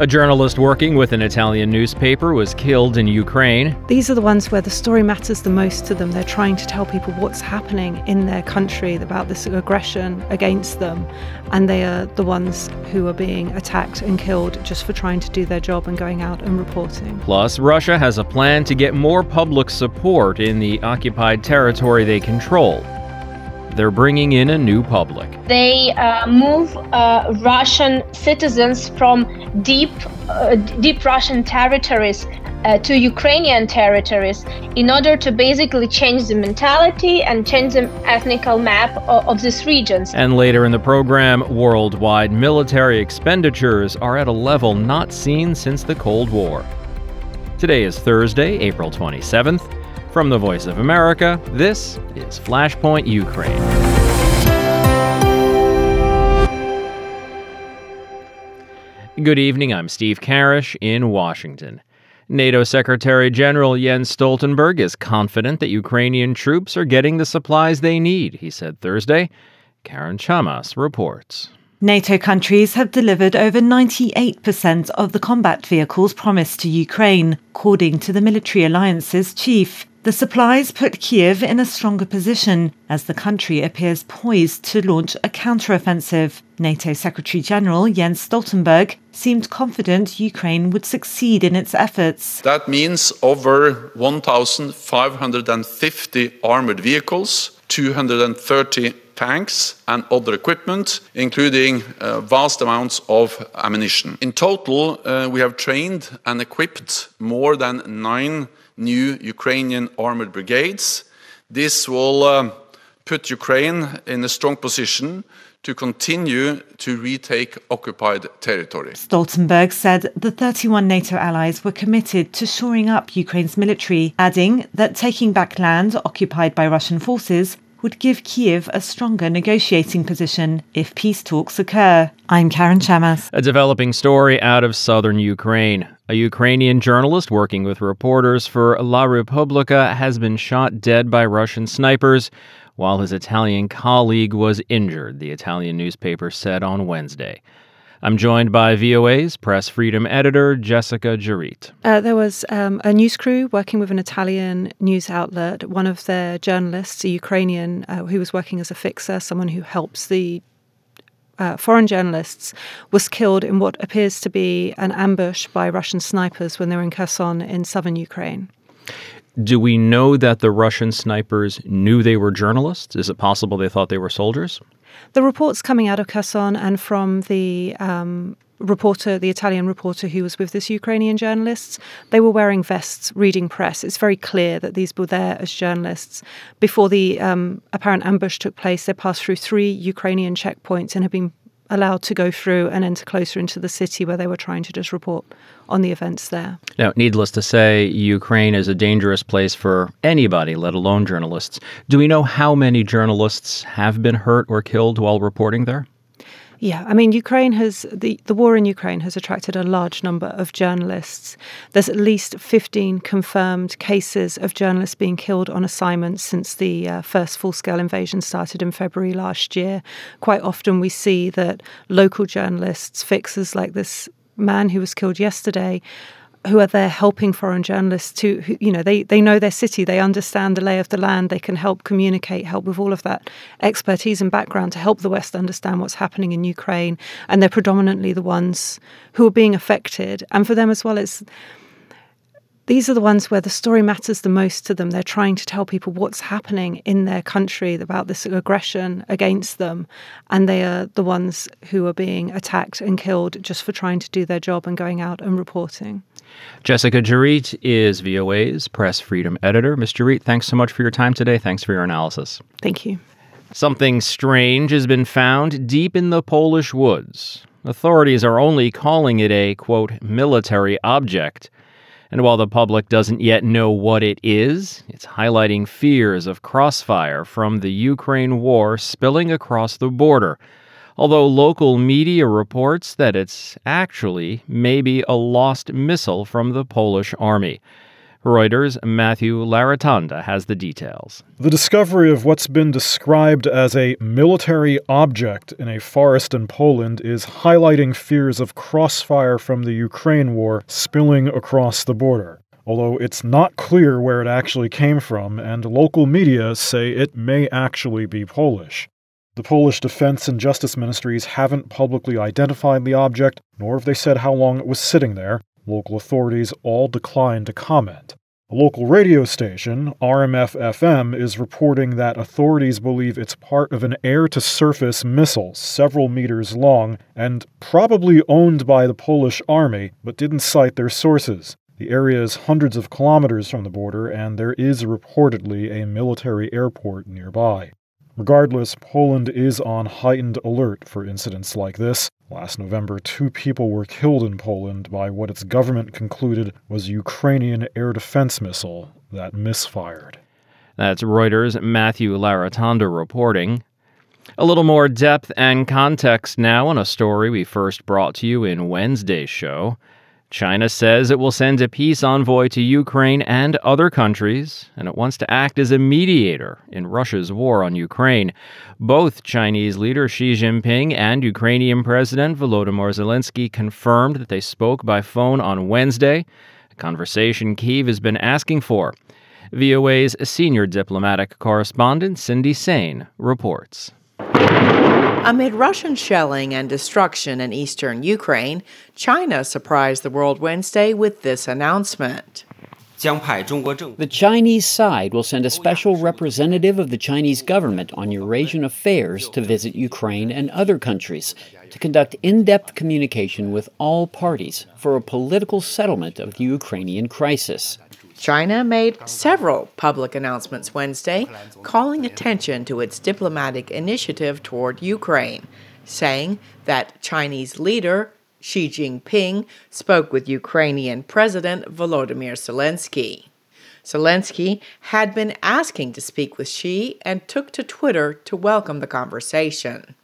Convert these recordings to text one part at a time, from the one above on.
A journalist working with an Italian newspaper was killed in Ukraine. These are the ones where the story matters the most to them. They're trying to tell people what's happening in their country about this aggression against them. And they are the ones who are being attacked and killed just for trying to do their job and going out and reporting. Plus, Russia has a plan to get more public support in the occupied territory they control they're bringing in a new public. They uh, move uh, Russian citizens from deep, uh, deep Russian territories uh, to Ukrainian territories in order to basically change the mentality and change the ethnical map of, of these regions. And later in the program, worldwide military expenditures are at a level not seen since the Cold War. Today is Thursday, April 27th. From the Voice of America, this is Flashpoint Ukraine. Good evening, I'm Steve Karish in Washington. NATO Secretary General Jens Stoltenberg is confident that Ukrainian troops are getting the supplies they need, he said Thursday. Karen Chamas reports. NATO countries have delivered over 98% of the combat vehicles promised to Ukraine, according to the military alliance's chief. The supplies put Kiev in a stronger position as the country appears poised to launch a counteroffensive. NATO Secretary General Jens Stoltenberg seemed confident Ukraine would succeed in its efforts. That means over 1,550 armored vehicles, 230 tanks and other equipment, including uh, vast amounts of ammunition. In total, uh, we have trained and equipped more than nine new Ukrainian armored brigades. This will um, put Ukraine in a strong position to continue to retake occupied territory. Stoltenberg said the 31 NATO allies were committed to shoring up Ukraine's military, adding that taking back land occupied by Russian forces would give Kiev a stronger negotiating position if peace talks occur. I'm Karen Chamas. A developing story out of southern Ukraine. A Ukrainian journalist working with reporters for La Repubblica has been shot dead by Russian snipers while his Italian colleague was injured, the Italian newspaper said on Wednesday. I'm joined by VOA's press freedom editor, Jessica Jerreat. Uh, there was um, a news crew working with an Italian news outlet. One of their journalists, a Ukrainian uh, who was working as a fixer, someone who helps the uh, foreign journalists, was killed in what appears to be an ambush by Russian snipers when they were in Kherson in southern Ukraine. Do we know that the Russian snipers knew they were journalists? Is it possible they thought they were soldiers? The reports coming out of Kherson and from the um, reporter, the Italian reporter who was with this Ukrainian journalists, they were wearing vests, reading press. It's very clear that these were there as journalists. Before the um, apparent ambush took place, they passed through three Ukrainian checkpoints and had been allowed to go through and enter closer into the city where they were trying to just report on the events there. Now, needless to say, Ukraine is a dangerous place for anybody, let alone journalists. Do we know how many journalists have been hurt or killed while reporting there? Yeah, I mean, Ukraine has the, the war in Ukraine has attracted a large number of journalists. There's at least 15 confirmed cases of journalists being killed on assignment since the uh, first full scale invasion started in February last year. Quite often we see that local journalists, fixers like this man who was killed yesterday, who are there helping foreign journalists to who, you know they they know their city they understand the lay of the land they can help communicate help with all of that expertise and background to help the west understand what's happening in Ukraine. And they're predominantly the ones who are being affected. And for them as well it's these are the ones where the story matters the most to them. They're trying to tell people what's happening in their country about this aggression against them. And they are the ones who are being attacked and killed just for trying to do their job and going out and reporting. Jessica Jerreat is VOA's press freedom editor. Ms. Jerreat, thanks so much for your time today. Thanks for your analysis. Thank you. Something strange has been found deep in the Polish woods. Authorities are only calling it a, quote, military object. And while the public doesn't yet know what it is, it's highlighting fears of crossfire from the Ukraine war spilling across the border although local media reports that it's actually maybe a lost missile from the Polish army. Reuters' Matthew Larotonda has the details. The discovery of what's been described as a military object in a forest in Poland is highlighting fears of crossfire from the Ukraine war spilling across the border. Although it's not clear where it actually came from, and local media say it may actually be Polish. The Polish Defense and Justice Ministries haven't publicly identified the object, nor have they said how long it was sitting there. Local authorities all declined to comment. A local radio station, RMF FM, is reporting that authorities believe it's part of an air to surface missile several meters long and probably owned by the Polish army, but didn't cite their sources. The area is hundreds of kilometers from the border, and there is reportedly a military airport nearby. Regardless, Poland is on heightened alert for incidents like this. Last November, two people were killed in Poland by what its government concluded was a Ukrainian air defense missile that misfired. That's Reuters' Matthew Larotonda reporting. A little more depth and context now on a story we first brought to you in Wednesday's show. China says it will send a peace envoy to Ukraine and other countries, and it wants to act as a mediator in Russia's war on Ukraine. Both Chinese leader Xi Jinping and Ukrainian President Volodymyr Zelensky confirmed that they spoke by phone on Wednesday, a conversation Kiev has been asking for. VOA's senior diplomatic correspondent Cindy Saine reports. Amid Russian shelling and destruction in eastern Ukraine, China surprised the world Wednesday with this announcement. The Chinese side will send a special representative of the Chinese government on Eurasian affairs to visit Ukraine and other countries to conduct in depth communication with all parties for a political settlement of the Ukrainian crisis. China made several public announcements Wednesday calling attention to its diplomatic initiative toward Ukraine, saying that Chinese leader Xi Jinping spoke with Ukrainian President Volodymyr Zelensky. Zelensky had been asking to speak with Xi and took to Twitter to welcome the conversation.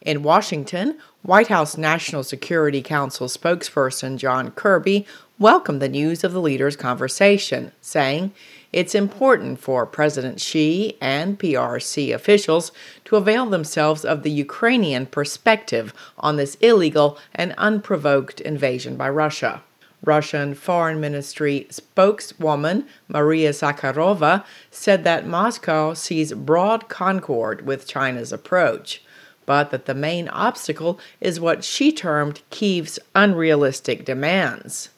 In Washington, White House National Security Council spokesperson John Kirby welcomed the news of the leaders' conversation, saying it's important for President Xi and PRC officials to avail themselves of the Ukrainian perspective on this illegal and unprovoked invasion by Russia. Russian Foreign Ministry spokeswoman Maria Zakharova said that Moscow sees broad concord with China's approach, but that the main obstacle is what she termed Kiev's unrealistic demands.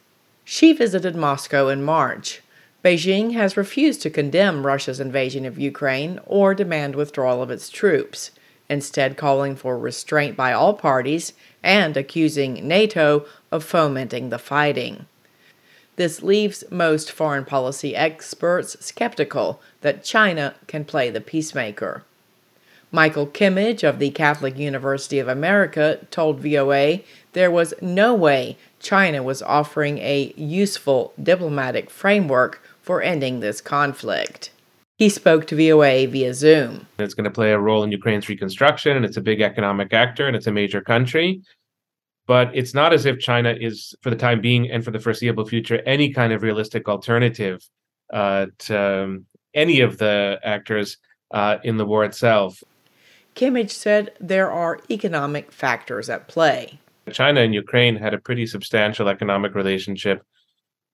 She visited Moscow in March. Beijing has refused to condemn Russia's invasion of Ukraine or demand withdrawal of its troops, instead, calling for restraint by all parties and accusing NATO of fomenting the fighting. This leaves most foreign policy experts skeptical that China can play the peacemaker. Michael Kimmage of the Catholic University of America told VOA there was no way China was offering a useful diplomatic framework for ending this conflict. He spoke to VOA via Zoom. It's going to play a role in Ukraine's reconstruction, and it's a big economic actor, and it's a major country. But it's not as if China is, for the time being and for the foreseeable future, any kind of realistic alternative uh, to um, any of the actors uh, in the war itself. Kimmage said there are economic factors at play. China and Ukraine had a pretty substantial economic relationship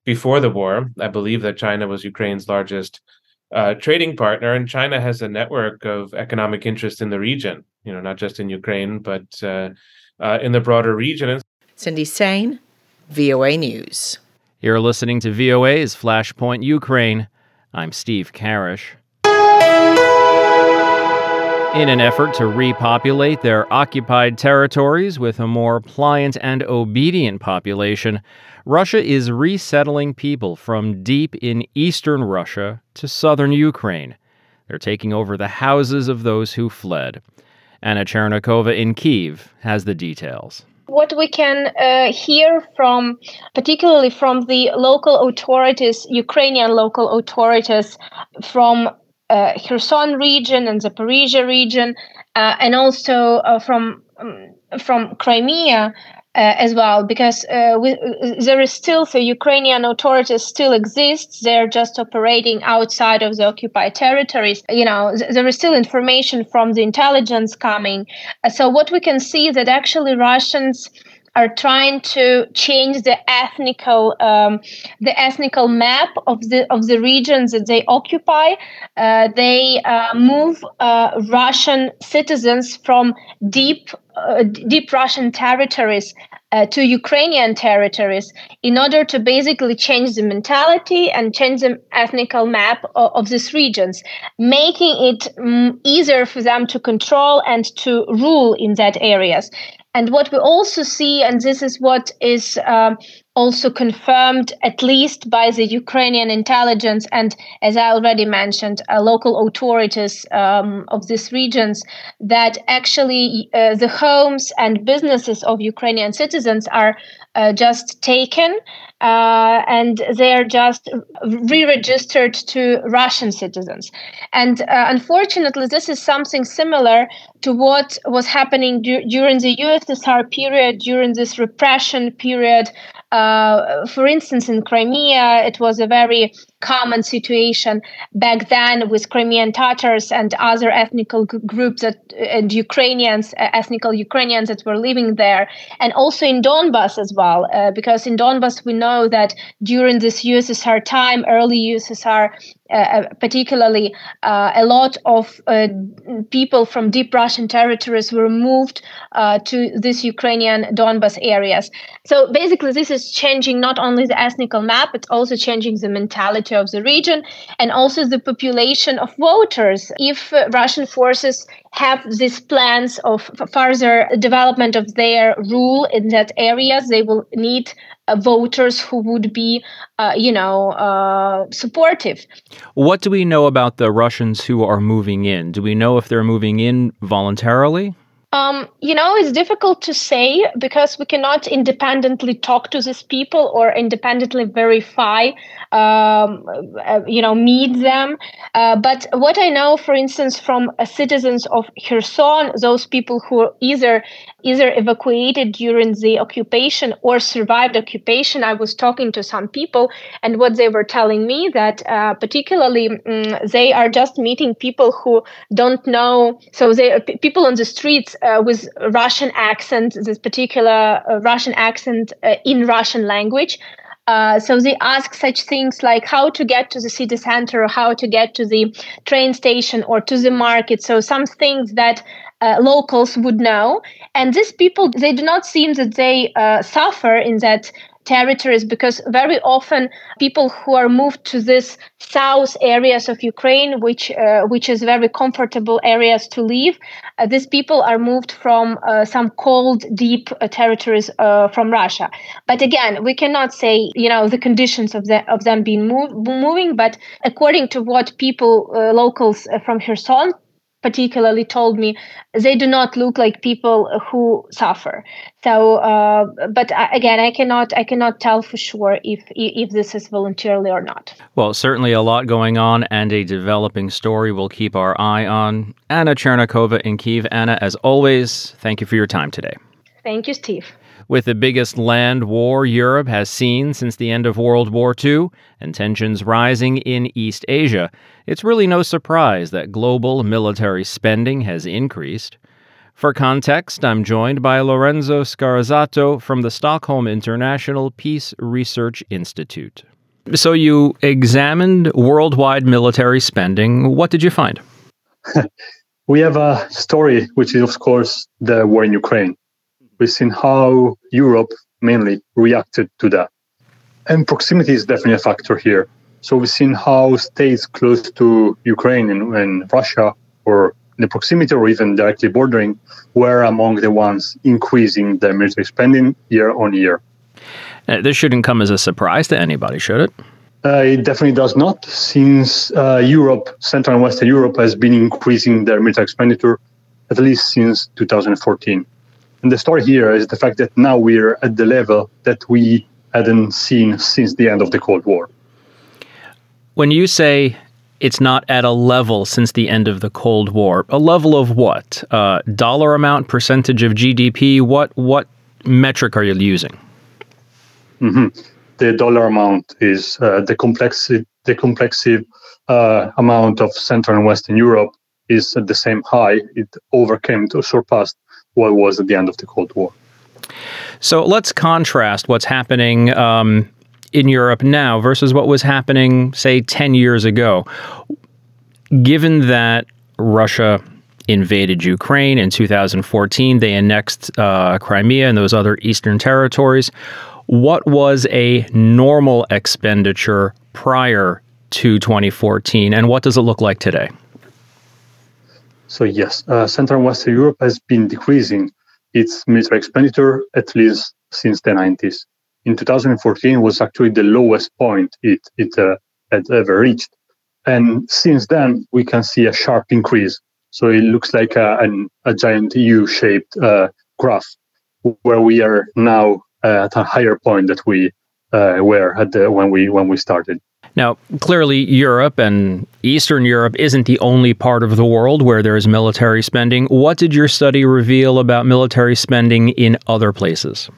before the war. I believe that China was Ukraine's largest uh, trading partner, and China has a network of economic interest in the region. You know, not just in Ukraine, but uh, uh, in the broader region. Cindy Saine, VOA News. You're listening to VOA's Flashpoint Ukraine. I'm Steve Karish. In an effort to repopulate their occupied territories with a more pliant and obedient population, Russia is resettling people from deep in eastern Russia to southern Ukraine. They're taking over the houses of those who fled. Anna Chernikova in Kiev has the details what we can uh, hear from particularly from the local authorities ukrainian local authorities from uh, Kherson region and Zaporizhia region, uh, and also uh, from um, from Crimea, uh, as well, because uh, we, there is still the Ukrainian authorities still exist. They're just operating outside of the occupied territories. You know, th- there is still information from the intelligence coming. Uh, so what we can see that actually Russians are trying to change the ethnical um, the ethnical map of the of the regions that they occupy. Uh, they uh, move uh, Russian citizens from deep uh, deep Russian territories uh, to Ukrainian territories in order to basically change the mentality and change the ethnical map of, of these regions, making it um, easier for them to control and to rule in that areas. And what we also see, and this is what is um, also confirmed, at least by the Ukrainian intelligence, and as I already mentioned, uh, local authorities um, of these regions, that actually uh, the homes and businesses of Ukrainian citizens are uh, just taken uh, and they're just re-registered to Russian citizens. And uh, unfortunately, this is something similar to what was happening du- during the USSR period, during this repression period uh, for instance, in Crimea, it was a very common situation back then with Crimean Tatars and other ethnic groups that, and Ukrainians, uh, ethnic Ukrainians that were living there, and also in Donbas as well, uh, because in Donbas we know that during this USSR time, early USSR, uh, uh, particularly uh, a lot of uh, people from deep Russian territories were moved uh, to this Ukrainian Donbas areas. So basically, this is changing not only the ethnical map, it's also changing the mentality of the region and also the population of voters. If uh, Russian forces have these plans of further development of their rule in that areas, they will need voters who would be, you know, supportive. What do we know about the Russians who are moving in? Do we know if they're moving in voluntarily? Um, you know, it's difficult to say because we cannot independently talk to these people or independently verify, um, uh, you know, meet them. Uh, but what I know, for instance, from uh, citizens of Kherson, those people who either either evacuated during the occupation or survived occupation, I was talking to some people, and what they were telling me that uh, particularly um, they are just meeting people who don't know. So they p- people on the streets uh, with Russian accent, this particular uh, Russian accent uh, in Russian language. Uh, so they ask such things like how to get to the city center, or how to get to the train station or to the market. So some things that uh, locals would know. And these people, they do not seem that they uh, suffer in that territories because very often people who are moved to this south areas of Ukraine, which uh, which is very comfortable areas to live, uh, these people are moved from uh, some cold, deep uh, territories uh, from Russia. But again, we cannot say you know the conditions of the, of them being move, moving. But according to what people locals from Kherson particularly told me they do not look like people who suffer. So uh, but again i cannot i cannot tell for sure if if this is voluntarily or not. Well certainly a lot going on and a developing story we'll keep our eye on. Anna chernikova in kiev anna as always thank you for your time today. Thank you steve with the biggest land war Europe has seen since the end of World War II and tensions rising in East Asia, it's really no surprise that global military spending has increased. For context, I'm joined by Lorenzo Scarazzato from the Stockholm International Peace Research Institute. So, you examined worldwide military spending. What did you find? we have a story, which is, of course, the war in Ukraine we've seen how Europe mainly reacted to that. And proximity is definitely a factor here. So we've seen how states close to Ukraine and, and Russia, or in the proximity or even directly bordering, were among the ones increasing their military spending year on year. Uh, this shouldn't come as a surprise to anybody, should it? Uh, it definitely does not, since uh, Europe, Central and Western Europe, has been increasing their military expenditure at least since 2014. And the story here is the fact that now we're at the level that we hadn't seen since the end of the Cold War. When you say it's not at a level since the end of the Cold War, a level of what? Uh, dollar amount, percentage of GDP? What what metric are you using? Mm-hmm. The dollar amount is uh, the complexive, the complexive uh, amount of Central and Western Europe is at the same high. It overcame to surpass what was at the end of the Cold War. So let's contrast what's happening um, in Europe now versus what was happening, say, 10 years ago. Given that Russia invaded Ukraine in 2014, they annexed uh, Crimea and those other eastern territories. What was a normal expenditure prior to 2014, and what does it look like today? So, yes, uh, Central and Western Europe has been decreasing its military expenditure at least since the 90s. In 2014 was actually the lowest point it, it uh, had ever reached. And since then, we can see a sharp increase. So it looks like a, an, a giant U-shaped uh, graph where we are now uh, at a higher point that we uh, were at the, when we when we started. Now, clearly, Europe and Eastern Europe isn't the only part of the world where there is military spending. What did your study reveal about military spending in other places?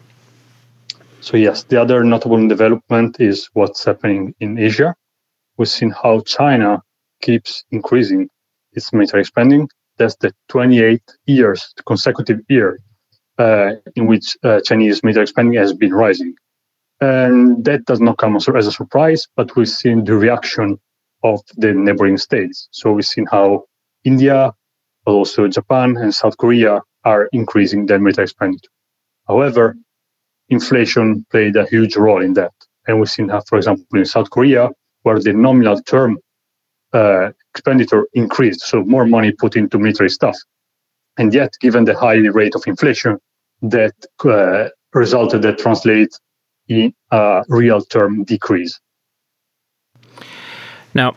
So, yes, the other notable development is what's happening in Asia. We've seen how China keeps increasing its military spending. That's the 28 years, consecutive year uh, in which uh, Chinese military spending has been rising. And that does not come as a surprise, but we've seen the reaction of the neighboring states. So we've seen how India, but also Japan and South Korea are increasing their military expenditure. However, inflation played a huge role in that. And we've seen how, for example, in South Korea, where the nominal term uh, expenditure increased, so more money put into military stuff. And yet, given the high rate of inflation, that uh, resulted that translate in a real term decrease. Now,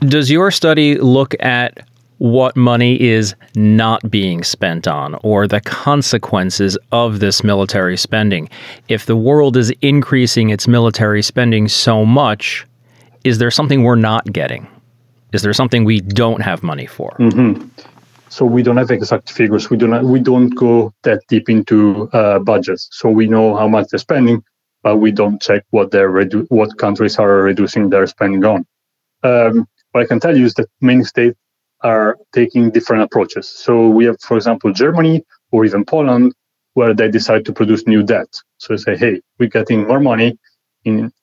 does your study look at what money is not being spent on or the consequences of this military spending? If the world is increasing its military spending so much, is there something we're not getting? Is there something we don't have money for? Mm-hmm. So we don't have exact figures. We don't we don't go that deep into uh, budgets. So we know how much they're spending, but we don't check what they're redu- what countries are reducing their spending on. Um, what I can tell you is that many states are taking different approaches. So we have, for example, Germany or even Poland, where they decide to produce new debt. So they say, hey, we're getting more money,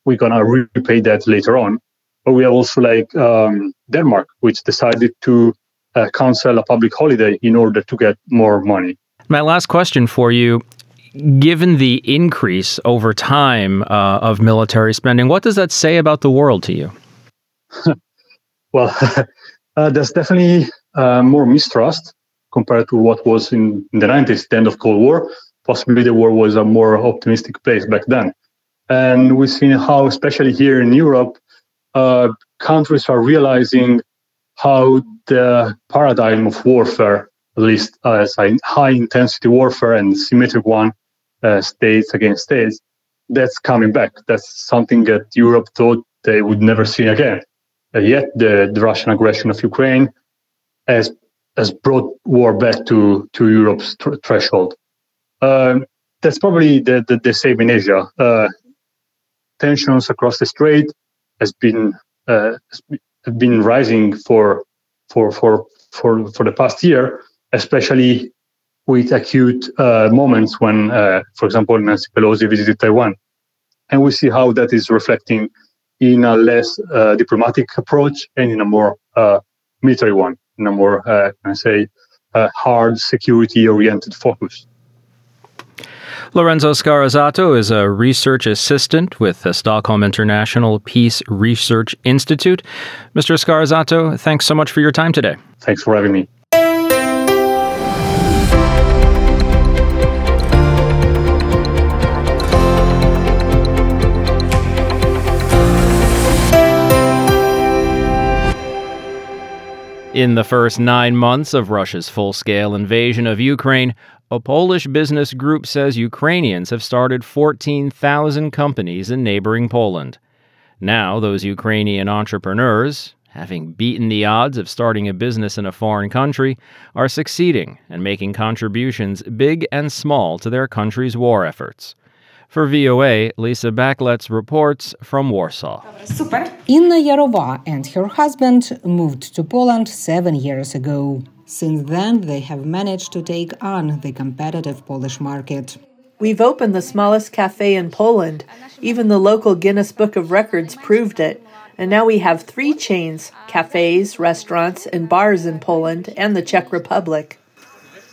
we're gonna repay that later on. But we have also like um, Denmark, which decided to uh, cancel a public holiday in order to get more money. My last question for you given the increase over time uh, of military spending, what does that say about the world to you? well, uh, there's definitely uh, more mistrust compared to what was in, in, the 90s, the end of Cold War. Possibly the world was a more optimistic place back then. And we've seen how, especially here in Europe, uh, countries are realizing how the paradigm of warfare, at least as a high intensity warfare and symmetric one, uh, states against states, that's coming back. That's something that Europe thought they would never see again. Uh, yet the, the Russian aggression of Ukraine has has brought war back to to Europe's th- threshold. Um, that's probably the, the, the same in Asia. Uh, tensions across the strait has been uh, have been rising for for for for for the past year, especially with acute uh, moments when, uh, for example, Nancy Pelosi visited Taiwan, and we see how that is reflecting in a less uh, diplomatic approach and in a more uh, military one, in a more, uh, I say, uh, hard security-oriented focus. Lorenzo Scarazzato is a research assistant with the Stockholm International Peace Research Institute. Mr. Scarazzato, thanks so much for your time today. Thanks for having me. In the first nine months of Russia's full scale invasion of Ukraine, a Polish business group says Ukrainians have started 14,000 companies in neighboring Poland. Now, those Ukrainian entrepreneurs having beaten the odds of starting a business in a foreign country, are succeeding and making contributions big and small to their country's war efforts. For VOA, Lesia Bakalets reports from Warsaw. Inna Yarova and her husband moved to Poland seven years ago. Since then, they have managed to take on the competitive Polish market. We've opened the smallest cafe in Poland. Even the local Guinness Book of Records proved it. And now we have three chains cafes, restaurants, and bars in Poland and the Czech Republic.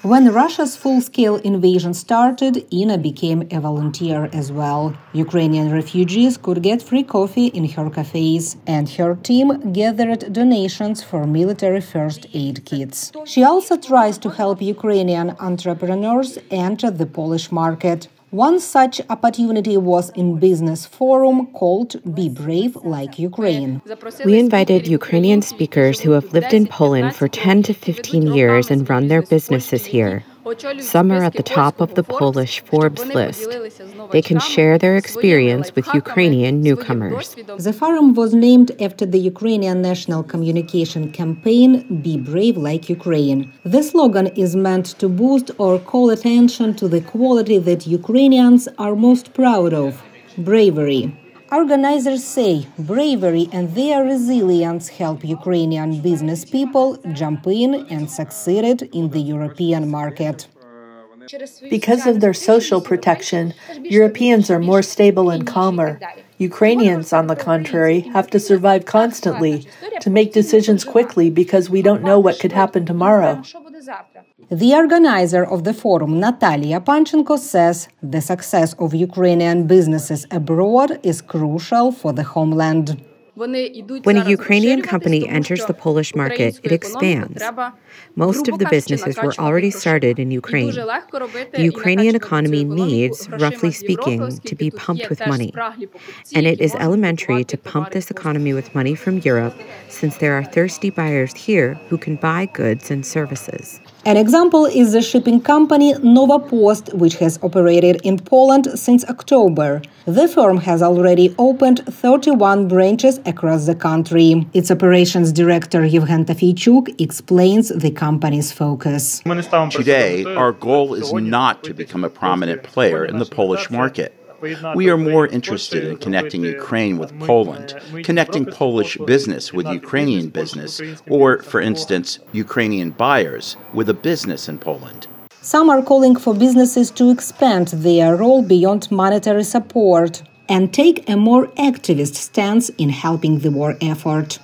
When Russia's full scale invasion started, Ina became a volunteer as well. Ukrainian refugees could get free coffee in her cafes, and her team gathered donations for military first aid kits. She also tries to help Ukrainian entrepreneurs enter the Polish market. One such opportunity was in business forum called Be Brave Like Ukraine. We invited Ukrainian speakers who have lived in Poland for 10 to 15 years and run their businesses here. Some are at the top of the Polish Forbes list. They can share their experience with Ukrainian newcomers. The forum was named after the Ukrainian national communication campaign Be Brave Like Ukraine. The slogan is meant to boost or call attention to the quality that Ukrainians are most proud of bravery. Organizers say bravery and their resilience help Ukrainian business people jump in and succeed in the European market. Because of their social protection, Europeans are more stable and calmer. Ukrainians, on the contrary, have to survive constantly, to make decisions quickly because we don't know what could happen tomorrow. The organizer of the forum, Natalia Panchenko, says the success of Ukrainian businesses abroad is crucial for the homeland. When a Ukrainian company enters the Polish market, it expands. Most of the businesses were already started in Ukraine. The Ukrainian economy needs, roughly speaking, to be pumped with money. And it is elementary to pump this economy with money from Europe since there are thirsty buyers here who can buy goods and services. An example is the shipping company Nova Post, which has operated in Poland since October. The firm has already opened 31 branches across the country. Its operations director Yevhen Tafeichuk explains the company's focus. Today, our goal is not to become a prominent player in the Polish market. We are more interested in connecting Ukraine with Poland, connecting Polish business with Ukrainian business, or, for instance, Ukrainian buyers with a business in Poland. Some are calling for businesses to expand their role beyond monetary support and take a more activist stance in helping the war effort.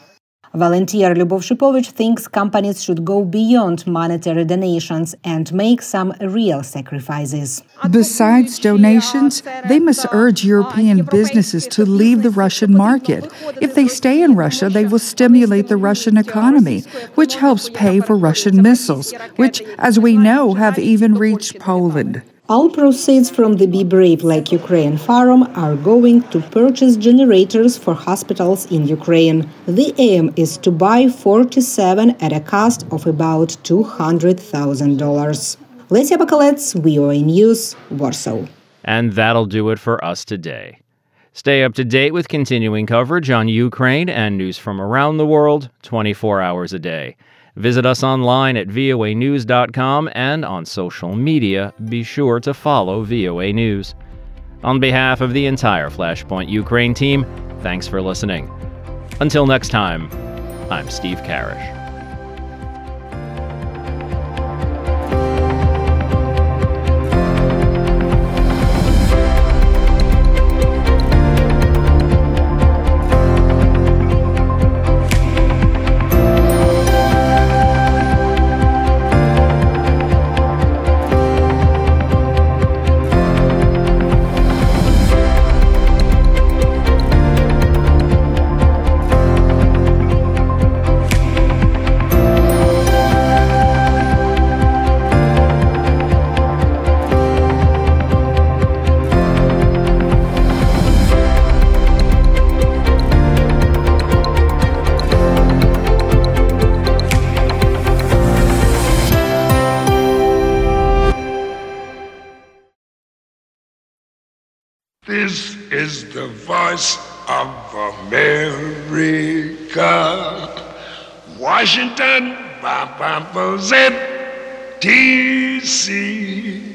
Volunteer Lyubov Shipovich thinks companies should go beyond monetary donations and make some real sacrifices. Besides donations, they must urge European businesses to leave the Russian market. If they stay in Russia, they will stimulate the Russian economy, which helps pay for Russian missiles, which, as we know, have even reached Poland. All proceeds from the Be Brave Like Ukraine forum are going to purchase generators for hospitals in Ukraine. The aim is to buy 47 at a cost of about $200,000. Lesia Bakalets, VOA News, Warsaw. And that'll do it for us today. Stay up to date with continuing coverage on Ukraine and news from around the world 24 hours a day. Visit us online at voanews.com and on social media. Be sure to follow VOA News. On behalf of the entire Flashpoint Ukraine team, thanks for listening. Until next time, I'm Steve Karish. This is the voice of America. Washington, bam, bam, Z, DC.